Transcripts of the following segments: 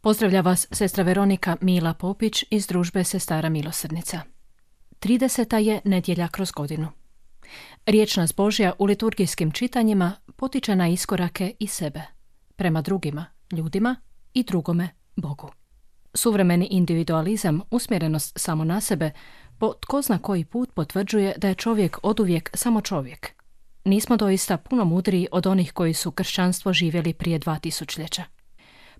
Pozdravlja vas sestra Veronika Mila Popić iz družbe Sestara Milosrdnica. 30. je nedjelja kroz godinu. Riječ nas Božja u liturgijskim čitanjima potiče na iskorake i sebe, prema drugima, ljudima i drugome, Bogu. Suvremeni individualizam, usmjerenost samo na sebe, po tko zna koji put potvrđuje da je čovjek oduvijek samo čovjek. Nismo doista puno mudriji od onih koji su kršćanstvo živjeli prije dva tisućljeća.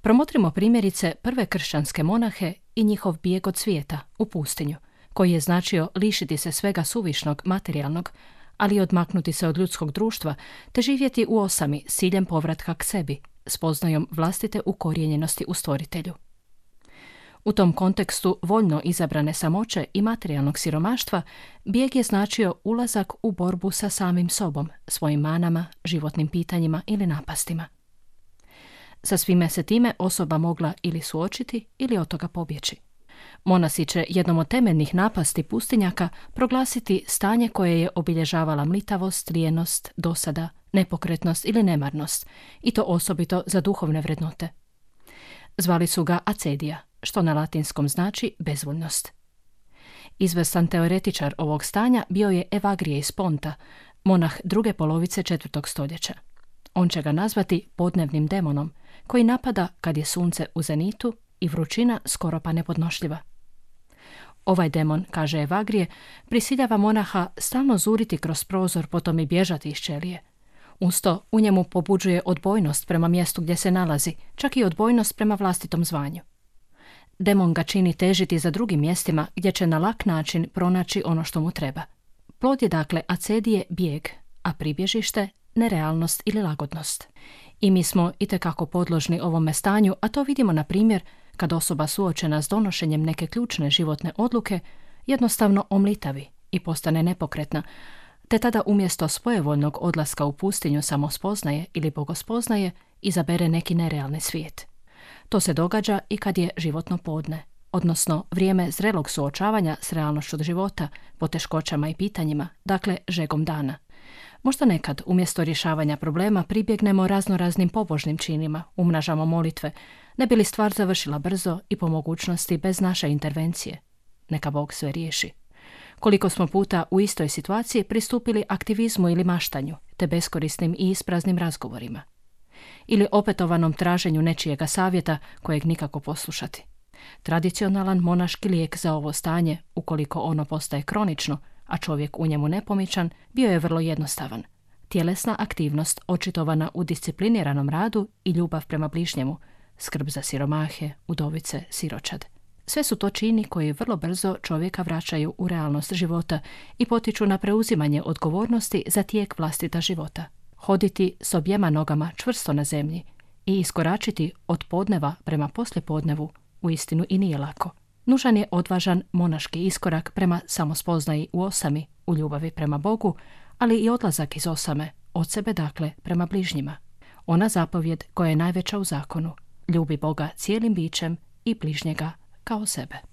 Promotrimo primjerice prve kršćanske monahe i njihov bijeg od svijeta u pustinju, koji je značio lišiti se svega suvišnog, materijalnog, ali odmaknuti se od ljudskog društva, te živjeti u osami s ciljem povratka k sebi, spoznajom vlastite ukorijenjenosti u stvoritelju. U tom kontekstu voljno izabrane samoće i materijalnog siromaštva, bijeg je značio ulazak u borbu sa samim sobom, svojim manama, životnim pitanjima ili napastima. Sa svime se time osoba mogla ili suočiti ili od toga pobjeći. Monasi će jednom od temeljnih napasti pustinjaka proglasiti stanje koje je obilježavala mlitavost, lijenost, dosada, nepokretnost ili nemarnost, i to osobito za duhovne vrednote. Zvali su ga acedija, što na latinskom znači bezvoljnost. Izvrstan teoretičar ovog stanja bio je Evagrije iz Ponta, monah druge polovice četvrtog stoljeća. On će ga nazvati podnevnim demonom, koji napada kad je sunce u zenitu i vrućina skoro pa nepodnošljiva. Ovaj demon, kaže Evagrije, prisiljava monaha stalno zuriti kroz prozor, potom i bježati iz čelije. Usto u njemu pobuđuje odbojnost prema mjestu gdje se nalazi, čak i odbojnost prema vlastitom zvanju. Demon ga čini težiti za drugim mjestima gdje će na lak način pronaći ono što mu treba. Plod je dakle acedije bijeg, a pribježište nerealnost ili lagodnost. I mi smo itekako podložni ovome stanju, a to vidimo na primjer kad osoba suočena s donošenjem neke ključne životne odluke jednostavno omlitavi i postane nepokretna, te tada umjesto svojevoljnog odlaska u pustinju samospoznaje ili bogospoznaje izabere neki nerealni svijet. To se događa i kad je životno podne, odnosno vrijeme zrelog suočavanja s realnošću života, poteškoćama i pitanjima, dakle žegom dana – Možda nekad umjesto rješavanja problema pribjegnemo raznoraznim pobožnim činima, umnažamo molitve, ne bi li stvar završila brzo i po mogućnosti bez naše intervencije. Neka Bog sve riješi. Koliko smo puta u istoj situaciji pristupili aktivizmu ili maštanju, te beskorisnim i ispraznim razgovorima. Ili opetovanom traženju nečijega savjeta kojeg nikako poslušati. Tradicionalan monaški lijek za ovo stanje, ukoliko ono postaje kronično, a čovjek u njemu nepomičan, bio je vrlo jednostavan. Tjelesna aktivnost očitovana u discipliniranom radu i ljubav prema bližnjemu, skrb za siromahe, udovice, siročad. Sve su to čini koji vrlo brzo čovjeka vraćaju u realnost života i potiču na preuzimanje odgovornosti za tijek vlastita života. Hoditi s objema nogama čvrsto na zemlji i iskoračiti od podneva prema poslijepodnevu u istinu i nije lako. Nužan je odvažan monaški iskorak prema samospoznaji u osami, u ljubavi prema Bogu, ali i odlazak iz osame, od sebe dakle prema bližnjima. Ona zapovjed koja je najveća u zakonu, ljubi Boga cijelim bićem i bližnjega kao sebe.